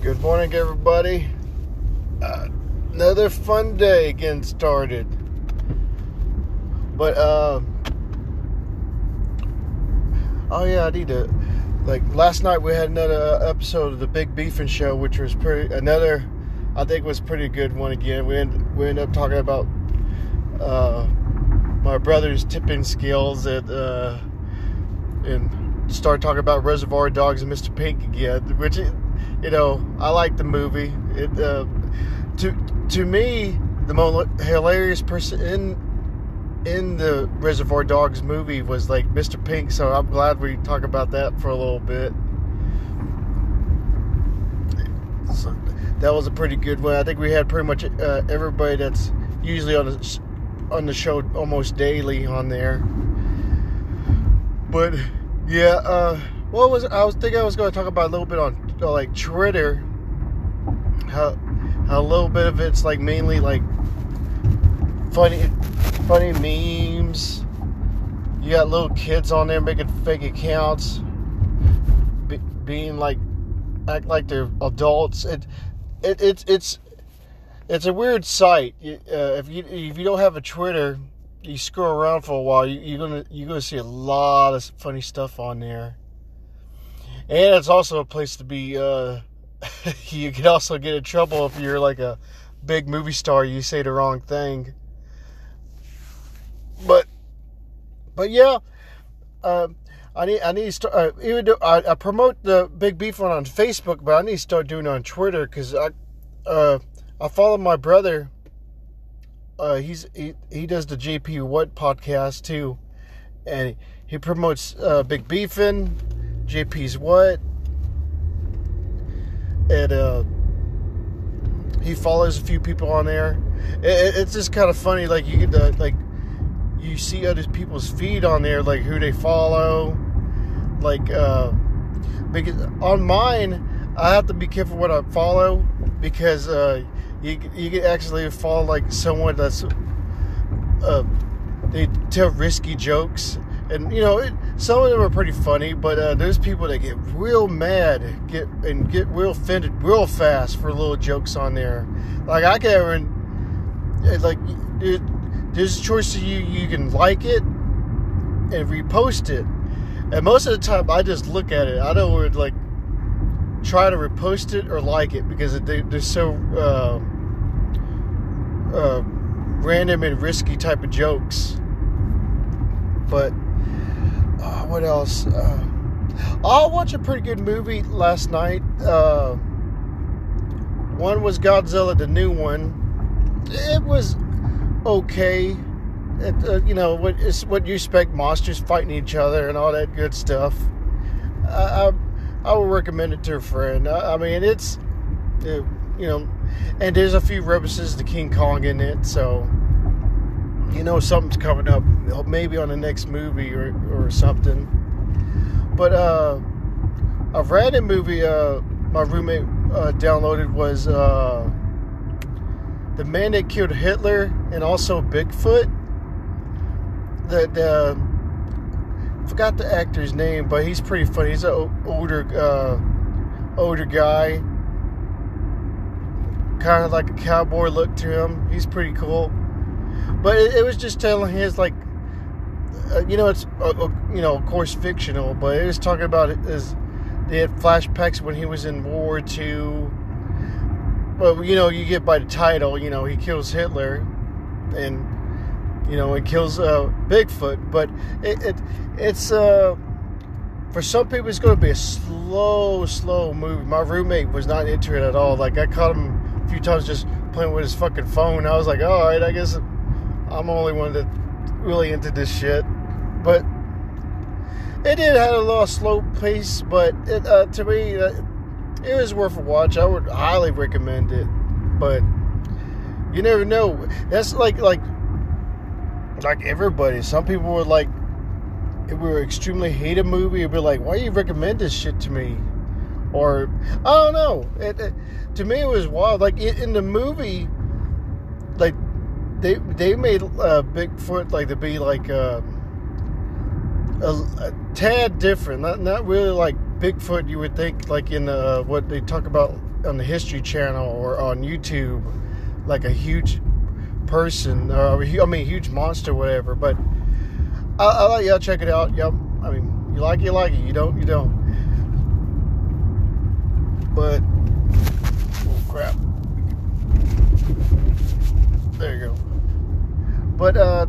Good morning, everybody. Uh, another fun day getting started. But, uh, oh yeah, I need to. Like last night, we had another episode of the Big Beefing Show, which was pretty. Another, I think, was pretty good one again. We end, we ended up talking about uh, my brother's tipping skills at uh, and start talking about Reservoir Dogs and Mr. Pink again, which you know I like the movie. It uh, to to me the most hilarious person in in the Reservoir Dogs movie was like Mr. Pink. So I'm glad we talk about that for a little bit. So that was a pretty good one. I think we had pretty much uh, everybody that's usually on the on the show almost daily on there. But yeah, uh, what was I was thinking I was going to talk about a little bit on like Twitter. How how a little bit of it's like mainly like funny funny memes. You got little kids on there making fake accounts, be, being like act like they're adults. It, it it's it's it's a weird sight. Uh, if you if you don't have a Twitter, you scroll around for a while, you, are gonna you're gonna see a lot of funny stuff on there, and it's also a place to be. Uh, you can also get in trouble if you're like a big movie star. You say the wrong thing, but but yeah, uh, I need I need to start. Uh, even though I, I, promote the Big Beef one on Facebook, but I need to start doing it on Twitter because I uh, I follow my brother uh, he's he, he does the JP What podcast too, and he promotes uh, Big Beefin, JP's What, and uh, he follows a few people on there. It, it's just kind of funny, like you get the like you see other people's feed on there, like who they follow, like uh, because on mine I have to be careful what I follow because uh, you you can actually follow like someone that's uh, they tell risky jokes, and you know it, some of them are pretty funny, but uh, there's people that get real mad, get and get real offended real fast for little jokes on there. Like I can ever like there's a choice to you you can like it and repost it, and most of the time I just look at it. I don't would like try to repost it or like it because they, are so uh, uh, random and risky type of jokes. But uh, what else? Uh, I watched a pretty good movie last night. Uh, one was Godzilla, the new one. It was okay. It, uh, you know what? What you expect: monsters fighting each other and all that good stuff. I, I would recommend it to a friend. I, I mean, it's it, you know, and there's a few references to King Kong in it, so you know something's coming up, maybe on the next movie or or something. But uh, a random movie uh, my roommate uh, downloaded was uh, the man that killed Hitler and also Bigfoot. That uh, forgot the actor's name, but he's pretty funny. He's an older uh, older guy, kind of like a cowboy look to him. He's pretty cool. But it, it was just telling his like, uh, you know, it's uh, uh you know, of course, fictional, but it was talking about his. They had flashbacks when he was in World War II. Well, you know, you get by the title, you know, he kills Hitler, and you know, it kills uh, Bigfoot. But it, it it's uh, for some people it's going to be a slow, slow movie. My roommate was not into it at all. Like I caught him a few times just playing with his fucking phone. I was like, all right, I guess I'm the only one that really into this shit. But it did have a little slow pace, but it, uh, to me, uh, it was worth a watch. I would highly recommend it. But you never know. That's like like like everybody. Some people were like, if we were extremely hate a movie, it'd be like, why you recommend this shit to me? Or I don't know. It, it, to me, it was wild. Like in the movie, they they made uh, Bigfoot like to be like uh, a, a, tad different. Not not really like Bigfoot. You would think like in uh, what they talk about on the History Channel or on YouTube like a huge person, or I mean, huge monster, whatever. But I, I like y'all check it out. Yep. I mean, you like it, you like it. You don't, you don't. But oh crap. There you go. But uh,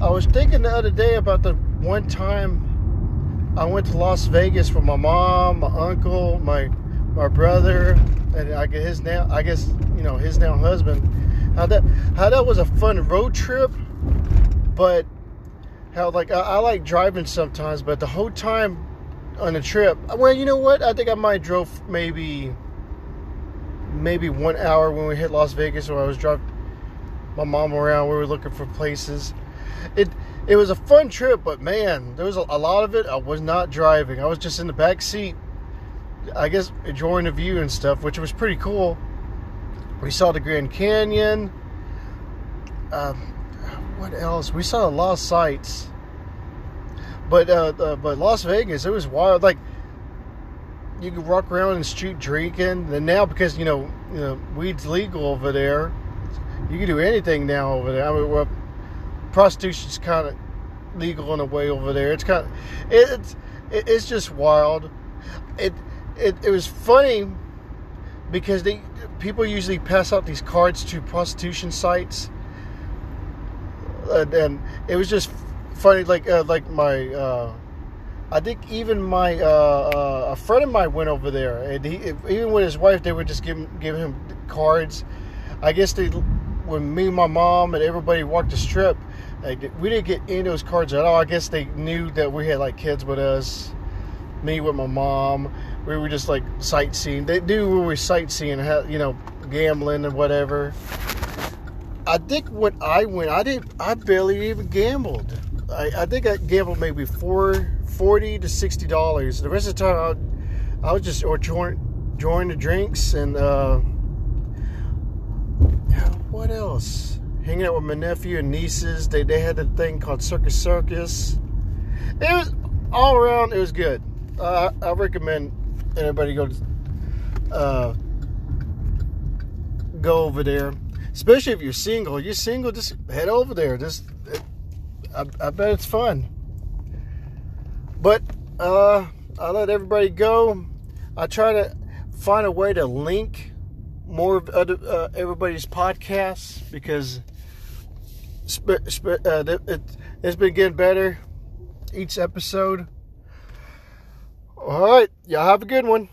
I was thinking the other day about the one time I went to Las Vegas with my mom, my uncle, my my brother, and I guess his now I guess you know his now husband. How that how that was a fun road trip, but how like I, I like driving sometimes, but the whole time on the trip, well, you know what? I think I might drove maybe maybe one hour when we hit Las Vegas, where I was driving my mom around. We were looking for places. It it was a fun trip, but man, there was a, a lot of it. I was not driving. I was just in the back seat. I guess enjoying the view and stuff, which was pretty cool. We saw the Grand Canyon. Um, what else? We saw a lot of sights. But uh, uh, but Las Vegas, it was wild. Like you could walk around the street drinking, and now because you know you know weed's legal over there, you can do anything now over there. I mean, well, prostitution's kind of legal in a way over there. It's kind of it's it's just wild. It it it was funny because they people usually pass out these cards to prostitution sites, and, and it was just funny. Like uh, like my, uh, I think even my uh, uh a friend of mine went over there, and he even with his wife, they would just give give him cards. I guess they when me my mom and everybody walked the strip, we didn't get any of those cards at all. I guess they knew that we had like kids with us, me with my mom we were just like sightseeing. They knew we were sightseeing, you know, gambling and whatever. I think when I went, I didn't. I barely even gambled. I, I think I gambled maybe four, 40 to sixty dollars. The rest of the time, I, I was just or join, join the drinks and uh, what else? Hanging out with my nephew and nieces. They they had a thing called Circus Circus. It was all around. It was good. Uh, I recommend everybody go uh, go over there. Especially if you're single. You're single, just head over there. Just it, I, I, bet it's fun. But uh, I let everybody go. I try to find a way to link more of other, uh, everybody's podcasts because sp- sp- uh, it, it's been getting better each episode. All right. Y'all have a good one.